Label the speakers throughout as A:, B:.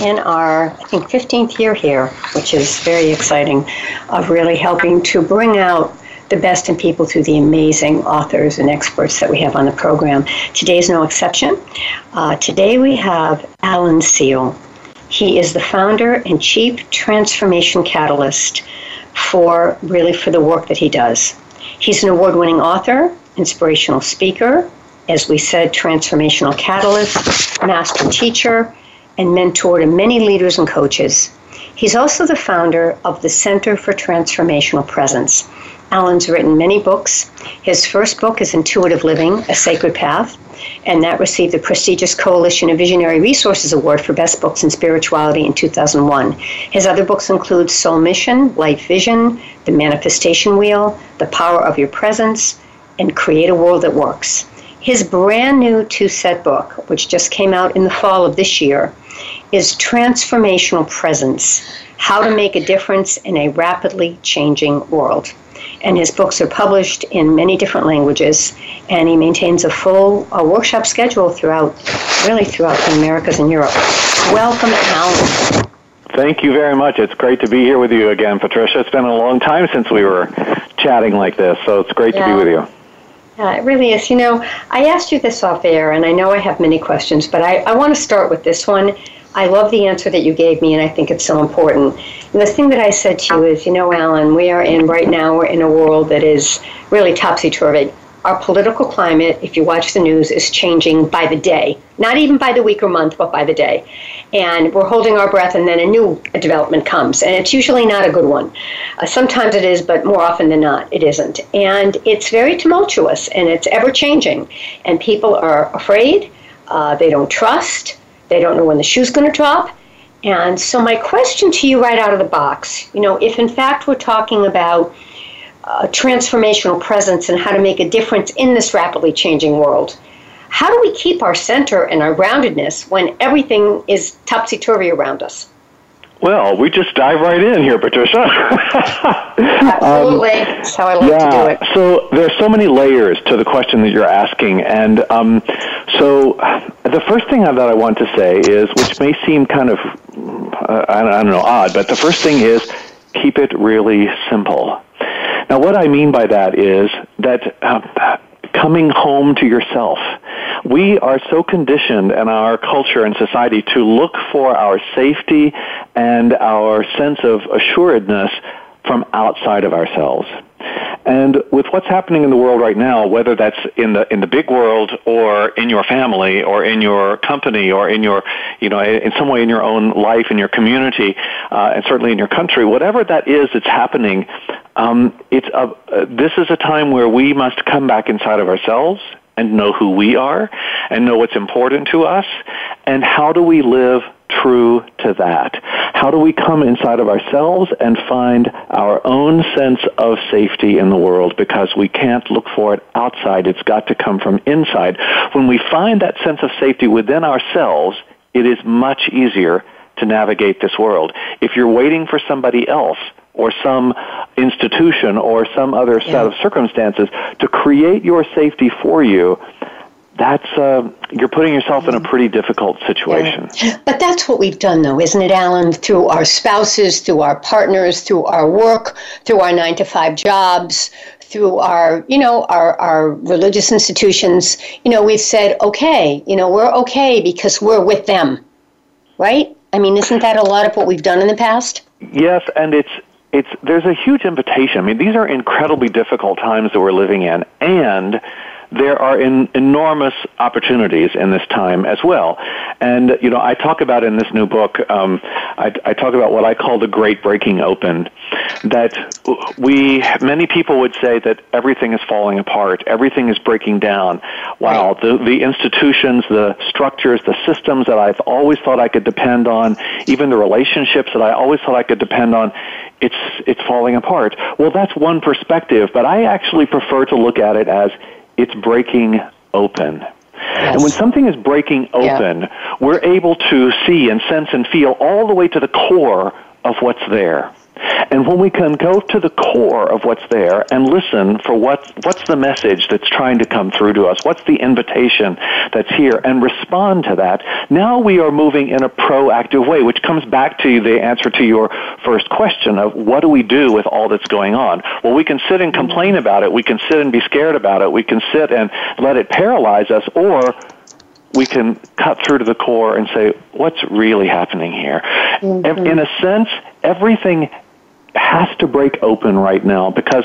A: in our, I think, 15th year here, which is very exciting, of really helping to bring out the best in people through the amazing authors and experts that we have on the program. Today is no exception. Uh, today we have Alan Seale. He is the founder and chief transformation catalyst for really for the work that he does. He's an award-winning author, inspirational speaker, as we said, transformational catalyst, master teacher, and mentor to many leaders and coaches. He's also the founder of the Center for Transformational Presence. Alan's written many books. His first book is Intuitive Living, A Sacred Path, and that received the prestigious Coalition of Visionary Resources Award for Best Books in Spirituality in 2001. His other books include Soul Mission, Life Vision, The Manifestation Wheel, The Power of Your Presence, and Create a World That Works. His brand new two set book, which just came out in the fall of this year, is Transformational Presence How to Make a Difference in a Rapidly Changing World. And his books are published in many different languages, and he maintains a full uh, workshop schedule throughout, really throughout the Americas and Europe. Welcome, Alan.
B: Thank you very much. It's great to be here with you again, Patricia. It's been a long time since we were chatting like this, so it's great yeah. to be with you.
A: Yeah, it really is. You know, I asked you this off air, and I know I have many questions, but I, I want to start with this one. I love the answer that you gave me, and I think it's so important. And the thing that I said to you is, you know, Alan, we are in right now, we're in a world that is really topsy turvy our political climate, if you watch the news, is changing by the day. Not even by the week or month, but by the day. And we're holding our breath, and then a new development comes. And it's usually not a good one. Uh, sometimes it is, but more often than not, it isn't. And it's very tumultuous, and it's ever changing. And people are afraid, uh, they don't trust, they don't know when the shoe's going to drop. And so, my question to you right out of the box you know, if in fact we're talking about a transformational presence and how to make a difference in this rapidly changing world. How do we keep our center and our groundedness when everything is topsy turvy around us?
B: Well, we just dive right in here, Patricia.
A: Absolutely. um, That's how I like yeah, to do it.
B: So there's so many layers to the question that you're asking. And um, so the first thing that I want to say is, which may seem kind of, uh, I don't know, odd, but the first thing is keep it really simple. Now, what I mean by that is that uh, coming home to yourself. We are so conditioned in our culture and society to look for our safety and our sense of assuredness from outside of ourselves. And with what's happening in the world right now, whether that's in the in the big world or in your family or in your company or in your you know in some way in your own life in your community uh, and certainly in your country, whatever that is that's happening, um, it's a, uh, this is a time where we must come back inside of ourselves and know who we are and know what's important to us and how do we live true to that? How do we come inside of ourselves and find our own sense of safety in the world because we can't look for it outside. It's got to come from inside. When we find that sense of safety within ourselves, it is much easier to navigate this world. If you're waiting for somebody else or some institution or some other set yeah. of circumstances to create your safety for you, that's uh, you're putting yourself in a pretty difficult situation.
A: Yeah. But that's what we've done, though, isn't it, Alan? Through our spouses, through our partners, through our work, through our nine to five jobs, through our, you know, our, our religious institutions. You know, we've said, okay, you know, we're okay because we're with them, right? I mean, isn't that a lot of what we've done in the past?
B: Yes, and it's it's there's a huge invitation. I mean, these are incredibly difficult times that we're living in, and there are in, enormous opportunities in this time as well. And, you know, I talk about in this new book, um, I, I talk about what I call the great breaking open. That we, many people would say that everything is falling apart, everything is breaking down. Wow, the, the institutions, the structures, the systems that I've always thought I could depend on, even the relationships that I always thought I could depend on, it's it's falling apart. Well, that's one perspective, but I actually prefer to look at it as it's breaking open. Yes. And when something is breaking open, yeah. we're able to see and sense and feel all the way to the core of what's there. And when we can go to the core of what's there and listen for what, what's the message that's trying to come through to us, what's the invitation that's here, and respond to that, now we are moving in a proactive way, which comes back to the answer to your first question of what do we do with all that's going on? Well, we can sit and complain about it, we can sit and be scared about it, we can sit and let it paralyze us, or we can cut through to the core and say, what's really happening here? Mm-hmm. In a sense, everything has to break open right now because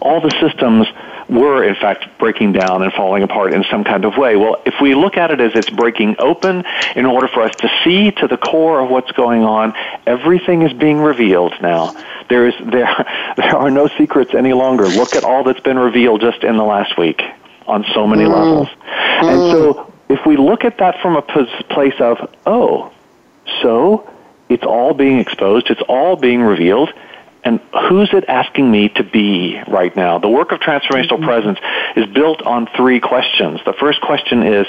B: all the systems were in fact breaking down and falling apart in some kind of way. Well, if we look at it as it's breaking open in order for us to see to the core of what's going on, everything is being revealed now. There is there there are no secrets any longer. Look at all that's been revealed just in the last week on so many mm. levels. Mm. And so if we look at that from a place of, oh, so it's all being exposed, it's all being revealed, and who's it asking me to be right now? The work of transformational mm-hmm. presence is built on three questions. The first question is,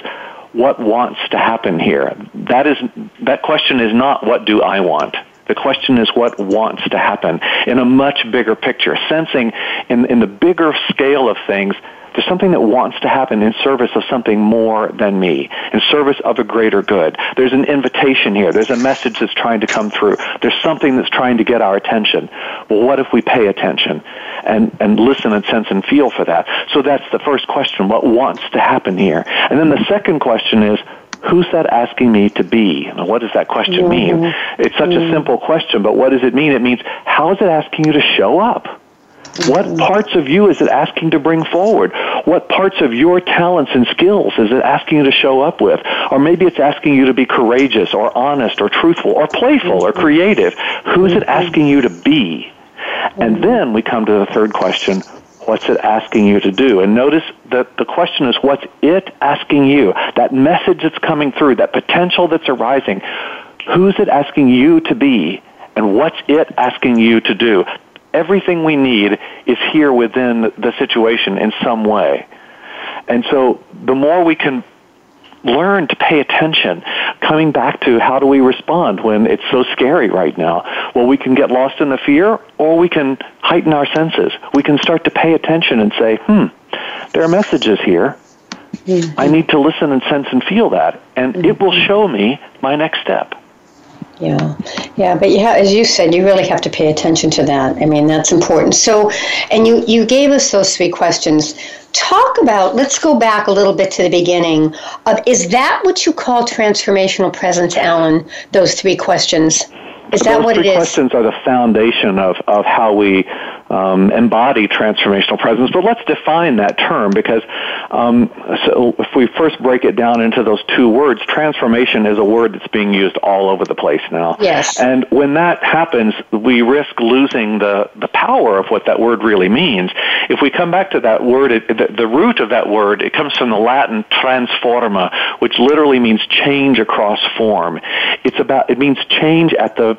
B: what wants to happen here? That is, that question is not what do I want? The question is what wants to happen in a much bigger picture, sensing in, in the bigger scale of things there's something that wants to happen in service of something more than me, in service of a greater good. There's an invitation here. There's a message that's trying to come through. There's something that's trying to get our attention. Well, what if we pay attention and, and listen and sense and feel for that? So that's the first question. What wants to happen here? And then the second question is, who's that asking me to be? Now, what does that question mean? Mm-hmm. It's such a mm-hmm. simple question, but what does it mean? It means, how is it asking you to show up? What parts of you is it asking to bring forward? What parts of your talents and skills is it asking you to show up with? Or maybe it's asking you to be courageous or honest or truthful or playful or creative. Who's it asking you to be? And then we come to the third question, what's it asking you to do? And notice that the question is what's it asking you? That message that's coming through, that potential that's arising, who's it asking you to be? And what's it asking you to do? Everything we need is here within the situation in some way. And so the more we can learn to pay attention, coming back to how do we respond when it's so scary right now? Well, we can get lost in the fear or we can heighten our senses. We can start to pay attention and say, hmm, there are messages here. Mm-hmm. I need to listen and sense and feel that. And mm-hmm. it will show me my next step.
A: Yeah, yeah, but yeah, as you said, you really have to pay attention to that. I mean, that's important. So, and you you gave us those three questions. Talk about. Let's go back a little bit to the beginning. Of is that what you call transformational presence, Alan? Those three questions. Is that
B: Those
A: what
B: it is? questions are the foundation of, of how we um, embody transformational presence. But let's define that term because um, so if we first break it down into those two words, transformation is a word that's being used all over the place now.
A: Yes.
B: And when that happens, we risk losing the, the power of what that word really means. If we come back to that word, it, the, the root of that word, it comes from the Latin transforma, which literally means change across form. It's about, it means change at the,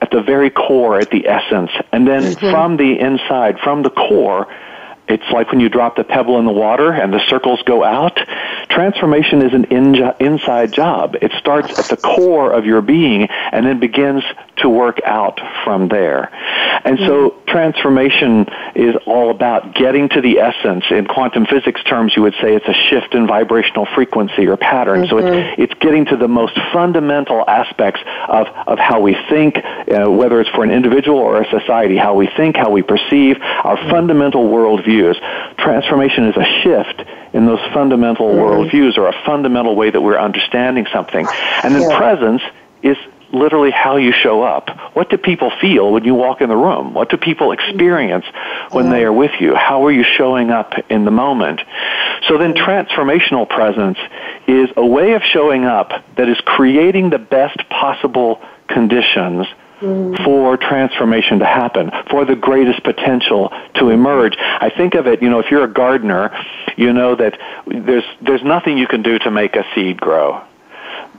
B: at the very core, at the essence. And then mm-hmm. from the inside, from the core, it's like when you drop the pebble in the water and the circles go out. Transformation is an in- inside job. It starts at the core of your being and then begins to work out from there. And so mm-hmm. transformation is all about getting to the essence. In quantum physics terms, you would say it's a shift in vibrational frequency or pattern. Mm-hmm. So it's, mm-hmm. it's getting to the most fundamental aspects of, of how we think, uh, whether it's for an individual or a society, how we think, how we perceive, our mm-hmm. fundamental worldviews. Transformation is a shift in those fundamental mm-hmm. worldviews or a fundamental way that we're understanding something. And then yeah. presence is literally how you show up. What do people feel when you walk in the room? What do people experience when they are with you? How are you showing up in the moment? So then transformational presence is a way of showing up that is creating the best possible conditions for transformation to happen, for the greatest potential to emerge. I think of it, you know, if you're a gardener, you know that there's, there's nothing you can do to make a seed grow.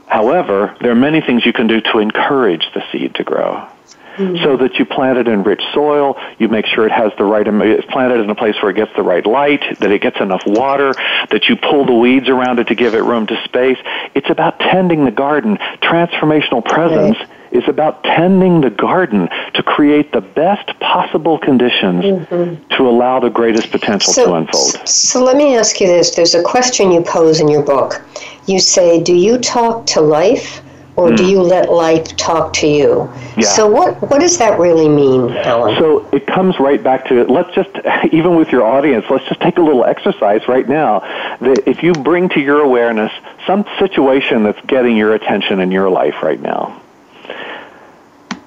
B: However, there are many things you can do to encourage the seed to grow. Mm-hmm. So that you plant it in rich soil, you make sure it has the right, it's planted in a place where it gets the right light, that it gets enough water, that you pull the weeds around it to give it room to space. It's about tending the garden. Transformational presence is about tending the garden to create the best possible conditions mm-hmm. to allow the greatest potential so, to unfold.
A: So let me ask you this. There's a question you pose in your book. You say, Do you talk to life? or do you let life talk to you? Yeah. So what what does that really mean, Alan?
B: So it comes right back to let's just even with your audience, let's just take a little exercise right now. That if you bring to your awareness some situation that's getting your attention in your life right now,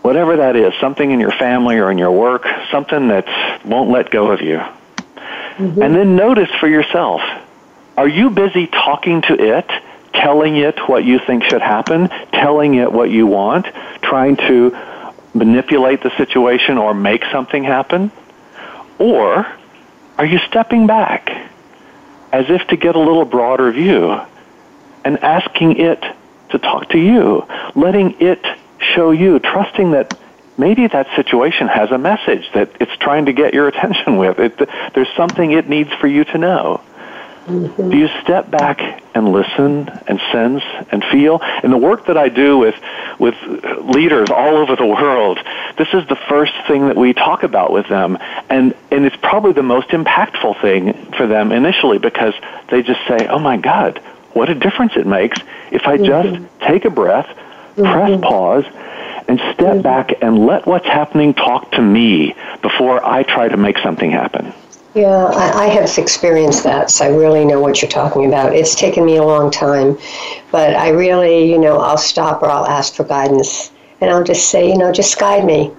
B: whatever that is, something in your family or in your work, something that won't let go of you. Mm-hmm. And then notice for yourself, are you busy talking to it, telling it what you think should happen, telling it what you want, trying to manipulate the situation or make something happen? Or are you stepping back as if to get a little broader view and asking it to talk to you, letting it show you, trusting that maybe that situation has a message that it's trying to get your attention with. It, there's something it needs for you to know. Mm-hmm. Do you step back and listen and sense and feel? In the work that I do with with leaders all over the world, this is the first thing that we talk about with them, and and it's probably the most impactful thing for them initially because they just say, "Oh my God, what a difference it makes if I just mm-hmm. take a breath." Press mm-hmm. pause, and step mm-hmm. back and let what's happening talk to me before I try to make something happen.
A: Yeah, I, I, have experienced that, so I really know what you're talking about. It's taken me a long time, but I really, you know, I'll stop or I'll ask for guidance, and I'll just say, you know, just guide me,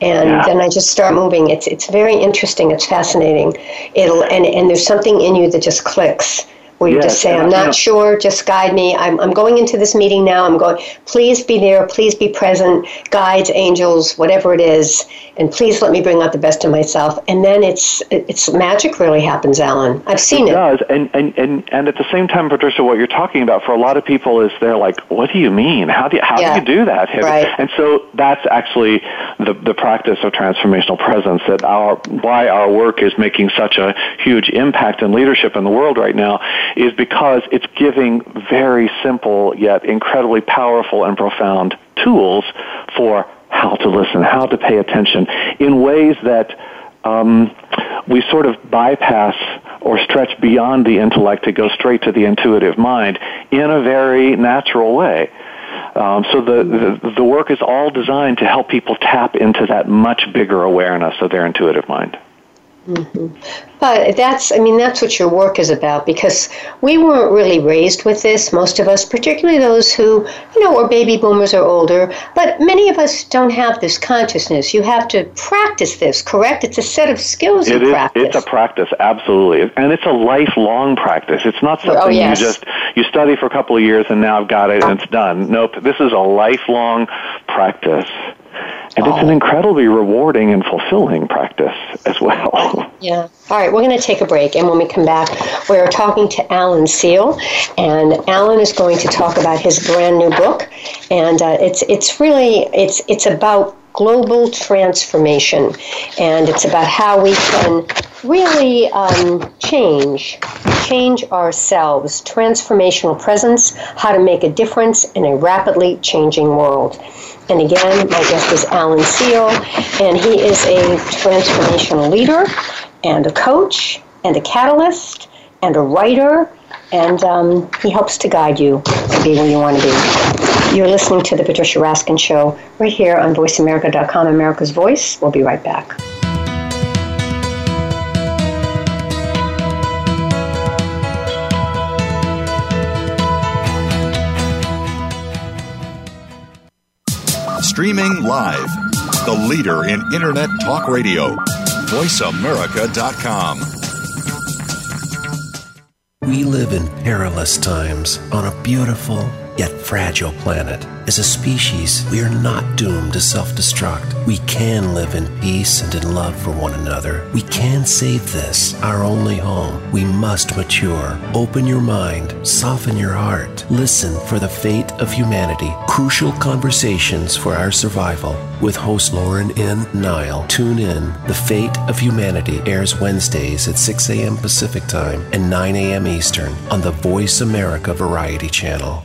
A: and yeah. then I just start moving. It's it's very interesting. It's fascinating. It'll and and there's something in you that just clicks where you yes, just say, I'm not sure, just guide me. I'm, I'm going into this meeting now. I'm going, please be there, please be present, guides, angels, whatever it is, and please let me bring out the best of myself. And then it's it's magic really happens, Alan. I've seen
B: it. It does. And, and, and, and at the same time, Patricia, what you're talking about for a lot of people is they're like, what do you mean? How do you, how yeah. do you do that?
A: Right.
B: And so that's actually the, the practice of transformational presence that our, why our work is making such a huge impact in leadership in the world right now is because it's giving very simple yet incredibly powerful and profound tools for how to listen, how to pay attention in ways that um, we sort of bypass or stretch beyond the intellect to go straight to the intuitive mind in a very natural way. Um, so the, the, the work is all designed to help people tap into that much bigger awareness of their intuitive mind.
A: Mm-hmm. But that's, I mean, that's what your work is about because we weren't really raised with this, most of us, particularly those who, you know, are baby boomers or older. But many of us don't have this consciousness. You have to practice this, correct? It's a set of skills
B: it
A: you is, practice.
B: It's a practice, absolutely. And it's a lifelong practice. It's not oh, something oh, yes. you just, you study for a couple of years and now I've got it and it's done. Nope. This is a lifelong practice. And it's an incredibly rewarding and fulfilling practice as well.
A: Yeah. All right, we're going to take a break, and when we come back, we're talking to Alan Seale. and Alan is going to talk about his brand new book, and uh, it's it's really it's it's about global transformation, and it's about how we can really um, change change ourselves, transformational presence, how to make a difference in a rapidly changing world. And again, my guest is Alan Seale, and he is a transformational leader and a coach and a catalyst and a writer, and um, he helps to guide you to be where you want to be. You're listening to The Patricia Raskin Show right here on VoiceAmerica.com, America's Voice. We'll be right back.
C: Streaming live. The leader in Internet talk radio. VoiceAmerica.com.
D: We live in perilous times on a beautiful yet fragile planet. As a species, we are not doomed to self destruct. We can live in peace and in love for one another. We can save this, our only home. We must mature. Open your mind, soften your heart. Listen for the fate of humanity. Crucial conversations for our survival. With host Lauren N. Nile. Tune in. The Fate of Humanity airs Wednesdays at 6 a.m. Pacific Time and 9 a.m. Eastern on the Voice America Variety Channel.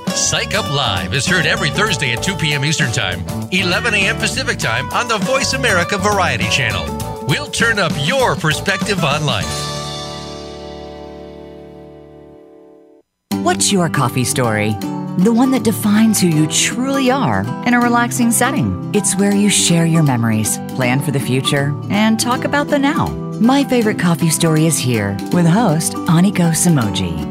E: Psych Up Live is heard every Thursday at 2 p.m. Eastern Time, 11 a.m. Pacific Time on the Voice America Variety Channel. We'll turn up your perspective on life.
F: What's your coffee story? The one that defines who you truly are in a relaxing setting. It's where you share your memories, plan for the future, and talk about the now. My favorite coffee story is here with host Aniko Samoji.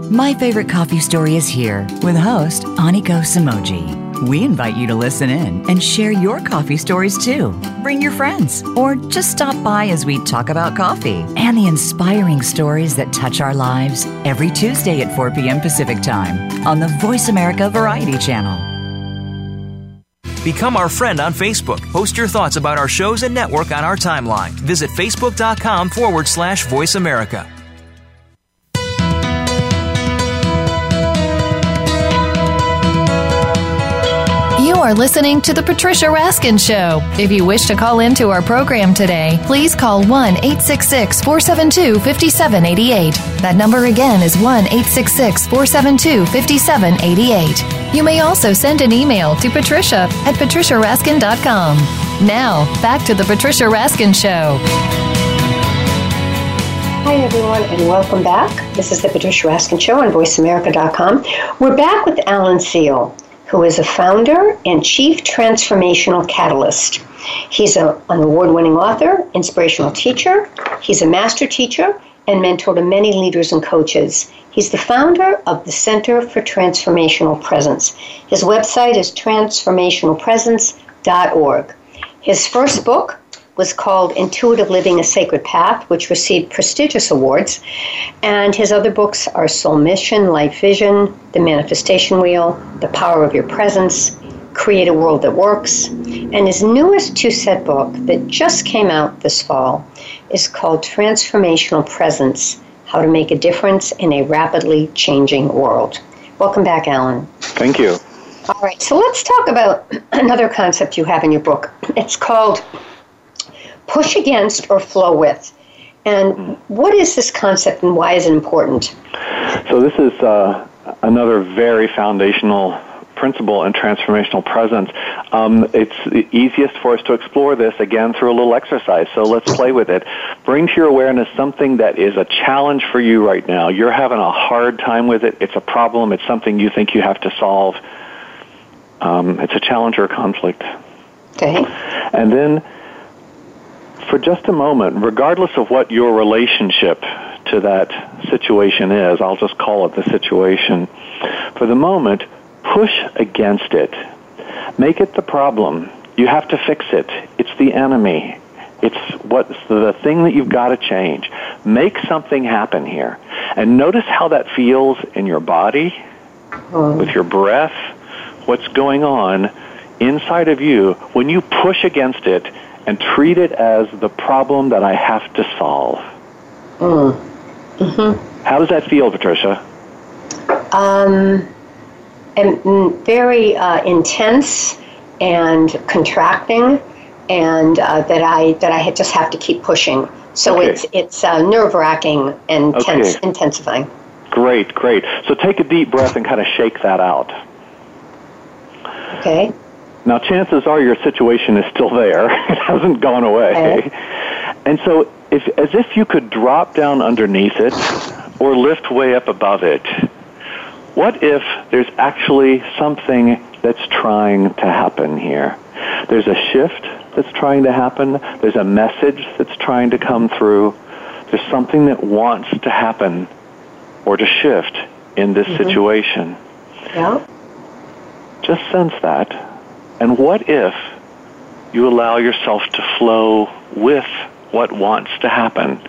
F: My favorite coffee story is here with host Aniko Samoji. We invite you to listen in and share your coffee stories too. Bring your friends or just stop by as we talk about coffee and the inspiring stories that touch our lives every Tuesday at 4 p.m. Pacific Time on the Voice America Variety Channel.
G: Become our friend on Facebook. Post your thoughts about our shows and network on our timeline. Visit facebook.com forward slash voice America.
H: You are listening to The Patricia Raskin Show. If you wish to call into our program today, please call 1 866 472 5788. That number again is 1 866 472 5788. You may also send an email to patricia at patriciaraskin.com. Now, back to The Patricia Raskin Show.
A: Hi, everyone, and welcome back. This is The Patricia Raskin Show on VoiceAmerica.com. We're back with Alan Seale who is a founder and chief transformational catalyst. He's a, an award winning author, inspirational teacher, he's a master teacher, and mentor to many leaders and coaches. He's the founder of the Center for Transformational Presence. His website is transformationalpresence.org. His first book, was called Intuitive Living a Sacred Path, which received prestigious awards. And his other books are Soul Mission, Life Vision, The Manifestation Wheel, The Power of Your Presence, Create a World That Works. And his newest two set book that just came out this fall is called Transformational Presence How to Make a Difference in a Rapidly Changing World. Welcome back, Alan.
B: Thank you.
A: All right, so let's talk about another concept you have in your book. It's called push against or flow with. And what is this concept and why is it important?
B: So, this is uh, another very foundational principle in transformational presence. Um, it's easiest for us to explore this again through a little exercise. So let's play with it. Bring to your awareness something that is a challenge for you right now. You're having a hard time with it. It's a problem. It's something you think you have to solve. Um, it's a challenge or a conflict.
A: Okay.
B: And then for just a moment, regardless of what your relationship to that situation is, I'll just call it the situation, for the moment, push against it. Make it the problem. You have to fix it. It's the enemy. It's what's the thing that you've got to change. Make something happen here. And notice how that feels in your body, mm. with your breath, what's going on inside of you when you push against it and treat it as the problem that I have to solve. Mm. Mm-hmm. How does that feel, Patricia?
A: um, and very uh, intense and contracting, and uh, that I that I just have to keep pushing. So
B: Okay.
A: it's it's uh, nerve wracking and tense,
B: Okay.
A: intensifying.
B: Great, great. So take a deep breath and kind of shake that out.
A: Okay.
B: Now, chances are your situation is still there. It hasn't gone away.
A: Okay.
B: And so, if, as if you could drop down underneath it or lift way up above it, what if there's actually something that's trying to happen here? There's a shift that's trying to happen. There's a message that's trying to come through. There's something that wants to happen or to shift in this mm-hmm. situation.
A: Yeah.
B: Just sense that. And what if you allow yourself to flow with what wants to happen?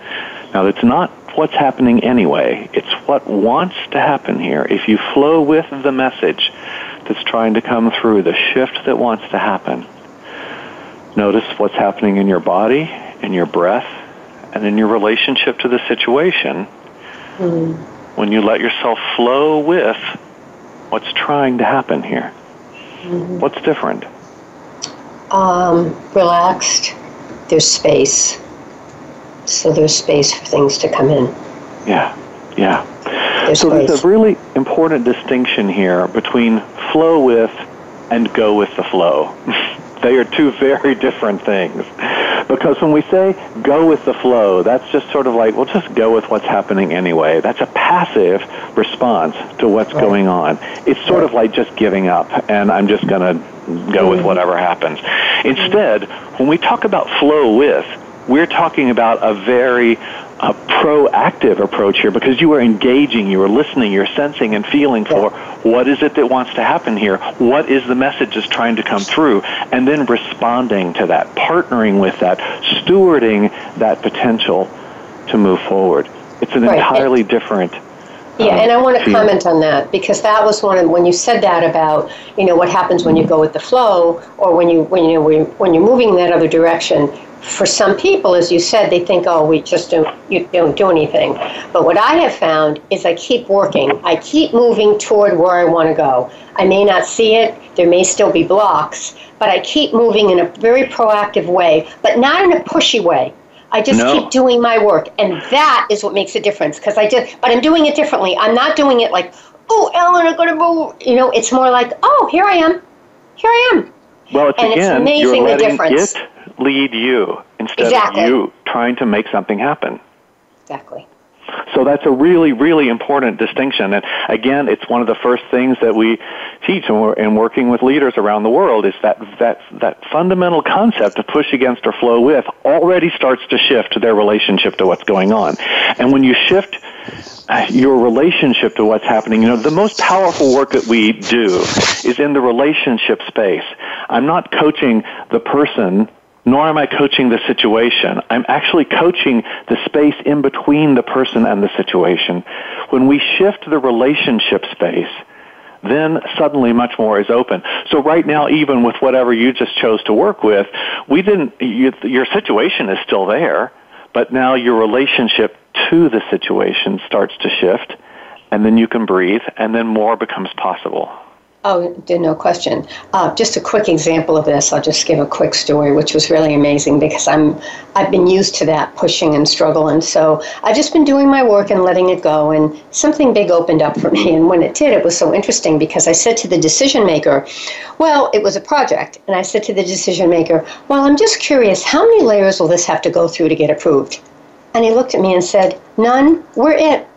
B: Now, it's not what's happening anyway, it's what wants to happen here. If you flow with the message that's trying to come through, the shift that wants to happen, notice what's happening in your body, in your breath, and in your relationship to the situation hmm. when you let yourself flow with what's trying to happen here. What's different?
A: Um, relaxed. There's space. So there's space for things to come in.
B: Yeah, yeah.
A: There's
B: So there's a really important distinction here between flow with and go with the flow. they are two very different things. Because when we say go with the flow, that's just sort of like, well, just go with what's happening anyway. That's a passive response to what's going on. It's sort of like just giving up and I'm just going to go with mm-hmm. whatever happens. Instead, when we talk about flow with, we're talking about a very uh, proactive approach here because you are engaging, you are listening, you're sensing and feeling for what is it that wants to happen here, what is the message that's trying to come through, and then responding to that, partnering with that, stewarding that potential to move forward. It's an
A: Right.
B: entirely different.
A: Yeah,
B: um,
A: and I want to comment on that because that was one of when you said that about you know what happens when you go with the flow or when you when you know when you're moving in that other direction. For some people, as you said, they think, "Oh, we just don't you don't do anything." But what I have found is I keep working. I keep moving toward where I want to go. I may not see it. There may still be blocks, but I keep moving in a very proactive way, but not in a pushy way. I just
B: No.
A: keep doing my work, and that is what makes a difference. Because I just, but I'm doing it differently. I'm not doing it like, oh, Ellen, I'm gonna move. You know, it's more like, oh, here I am, here I am.
B: Well, it's
A: And it's
B: again,
A: amazing
B: you're
A: the difference.
B: it lead you instead
A: Exactly.
B: of you trying to make something happen.
A: Exactly.
B: So that's a really, really important distinction. And again, it's one of the first things that we teach when in working with leaders around the world is that, that, that fundamental concept of push against or flow with already starts to shift their relationship to what's going on. And when you shift uh, your relationship to what's happening, you know, the most powerful work that we do is in the relationship space. I'm not coaching the person nor am I coaching the situation. I'm actually coaching the space in between the person and the situation. When we shift the relationship space, then suddenly much more is open. So right now, even with whatever you just chose to work with, we didn't, you, your situation is still there, but now your relationship to the situation starts to shift, and then you can breathe, and then more becomes possible.
A: Oh, no question. Uh, just a quick example of this. I'll just give a quick story, which was really amazing because I'm I've been used to that pushing and struggle, and so I've just been doing my work and letting it go. And something big opened up for me, and when it did, it was so interesting because I said to the decision maker, "Well, it was a project," and I said to the decision maker, "Well, I'm just curious, how many layers will this have to go through to get approved?" And he looked at me and said, "None. We're it."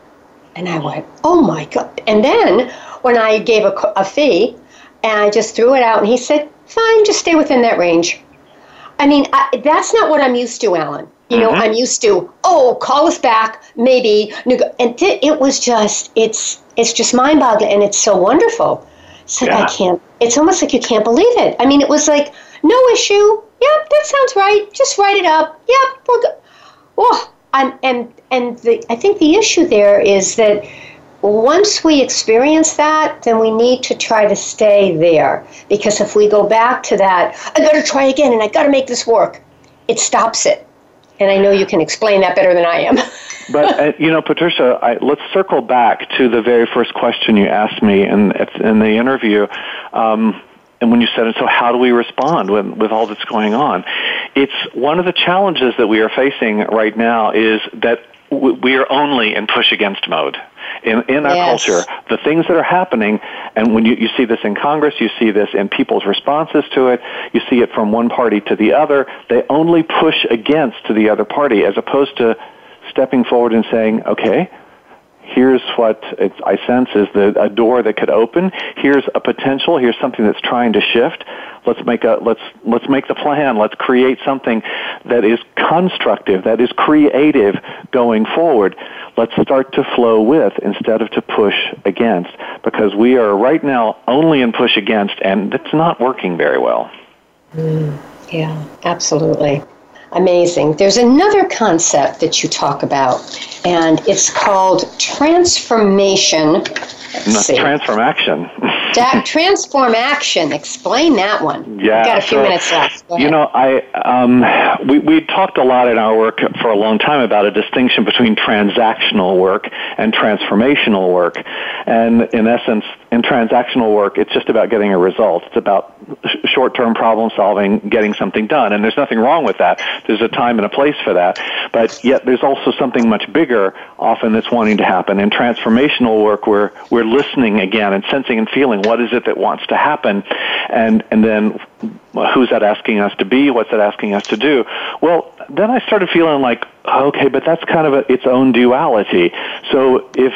A: And I went, oh my God. And then when I gave a, a fee and I just threw it out, and he said, fine, just stay within that range. I mean, I, that's not what I'm used to, Alan. You know, mm-hmm. I'm used to, oh, call us back, maybe. And th- it was just, it's, it's just mind boggling and it's so wonderful. It's like,
B: Yeah.
A: I can't, it's almost like you can't believe it. I mean, it was like, no issue. Yep, that sounds right. Just write it up. Yep, we're good. Oh, and and and the, I think the issue there is that once we experience that, then we need to try to stay there because if we go back to that, I got to try again and I got to make this work, it stops it. And I know you can explain that better than I am.
B: but uh, you know, Patricia, I, let's circle back to the very first question you asked me in in the interview. Um, and when you said it, so how do we respond with, with all that's going on? It's one of the challenges that we are facing right now is that we are only in push against mode in, in our yes. culture. The things that are happening, and when you, you see this in Congress, you see this in people's responses to it, you see it from one party to the other, they only push against to the other party as opposed to stepping forward and saying, okay, here's what I sense is the, a door that could open. Here's a potential. Here's something that's trying to shift. Let's make a let's let's make the plan. Let's create something that is constructive, that is creative going forward. Let's start to flow with instead of to push against because we are right now only in push against and it's not working very well.
A: Mm, yeah, absolutely. Amazing. There's another concept that you talk about, and it's called transformation.
B: Transform action.
A: transform action. Explain that one.
B: Yeah,
A: We've got a few so, minutes left.
B: You know, I um, we we talked a lot in our work for a long time about a distinction between transactional work and transformational work, and in essence, in transactional work, it's just about getting a result. It's about short-term problem solving, getting something done, and there's nothing wrong with that. There's a time and a place for that, but yet there's also something much bigger often that's wanting to happen. In transformational work, we're we're listening again and sensing and feeling what is it that wants to happen, and and then who's that asking us to be? What's that asking us to do? Well, then I started feeling like, okay, but that's kind of a, its own duality. So if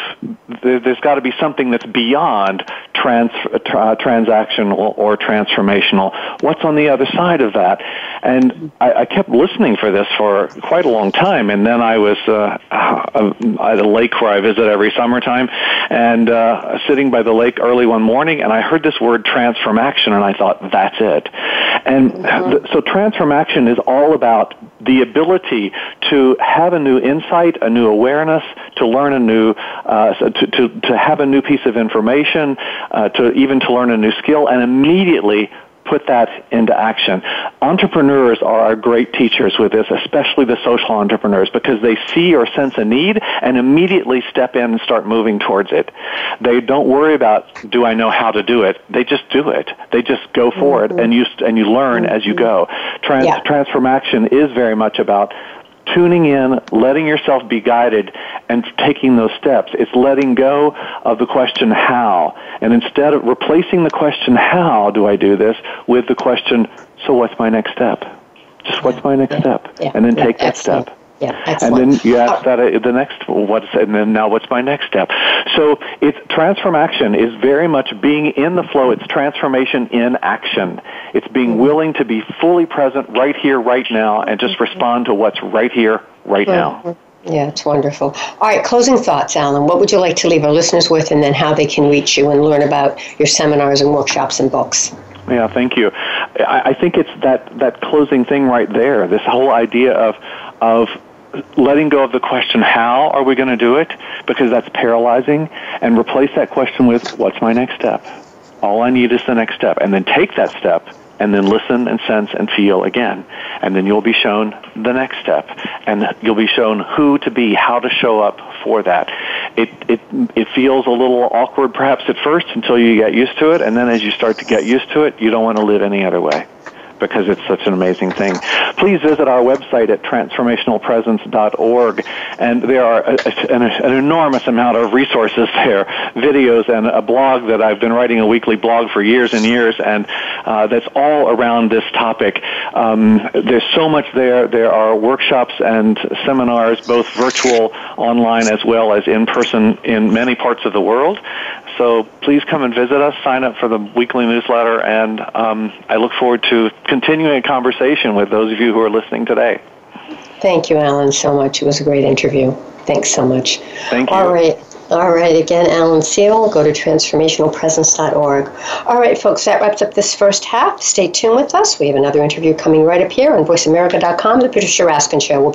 B: there's got to be something that's beyond trans, tra- transactional or transformational, what's on the other side of that? And I, I kept listening for this for quite a long time, and then I was uh, uh at a lake where I visit every summertime, and uh, sitting by the lake early one morning, and I heard this word transform action, and I thought, that's it. And mm-hmm. th- so transform action is all about the ability to have a new insight, a new awareness, to learn a new, uh, to, to, to have a new piece of information, uh, to even to learn a new skill, and immediately put that into action. Entrepreneurs are our great teachers with this, especially the social entrepreneurs, because they see or sense a need and immediately step in and start moving towards it. They don't worry about, do I know how to do it? They just do it. They just go for mm-hmm. it and you, and you learn mm-hmm. as you go. Trans, yeah. Transformation is very much about tuning in, letting yourself be guided, and taking those steps. It's letting go of the question how. And instead of replacing the question how do I do this with the question, so what's my next step? Just what's my next step?
A: Yeah.
B: And then
A: yeah.
B: take that
A: Excellent.
B: step.
A: Yeah,
B: excellent. And then you ask that uh, the next what's and then now what's my next step? So it's transform action is very much being in the flow. It's transformation in action. It's being mm-hmm. willing to be fully present right here, right now, and just respond to what's right here, right now.
A: Mm-hmm. Yeah, it's wonderful. All right, closing thoughts, Alan. What would you like to leave our listeners with, and then how they can reach you and learn about your seminars and workshops and books?
B: Yeah, thank you. I, I think it's that that closing thing right there. This whole idea of of letting go of the question, how are we going to do it? Because that's paralyzing, and replace that question with, what's my next step? All I need is the next step. And then take that step, and then listen and sense and feel again. And then you'll be shown the next step. And you'll be shown who to be, how to show up for that. It, it, it feels a little awkward perhaps at first until you get used to it, and then as you start to get used to it, you don't want to live any other way because it's such an amazing thing. Please visit our website at transformationalpresence.org, and there are a, an, an, enormous amount of resources there, videos, and a blog that I've been writing a weekly blog for years and years, and uh, that's all around this topic. Um, there's so much there. There are workshops and seminars, both virtual, online, as well as in person in many parts of the world. So please come and visit us, sign up for the weekly newsletter, and um, I look forward to continuing a conversation with those of you who are listening today.
A: Thank you, Alan, so much. It was a great interview. Thanks so much.
B: Thank you.
A: All right. All right, again, Alan Seale, go to transformationalpresence.org. All right, folks, that wraps up this first half. Stay tuned with us. We have another interview coming right up here on voiceamerica.com, The Patricia Raskin Show. We'll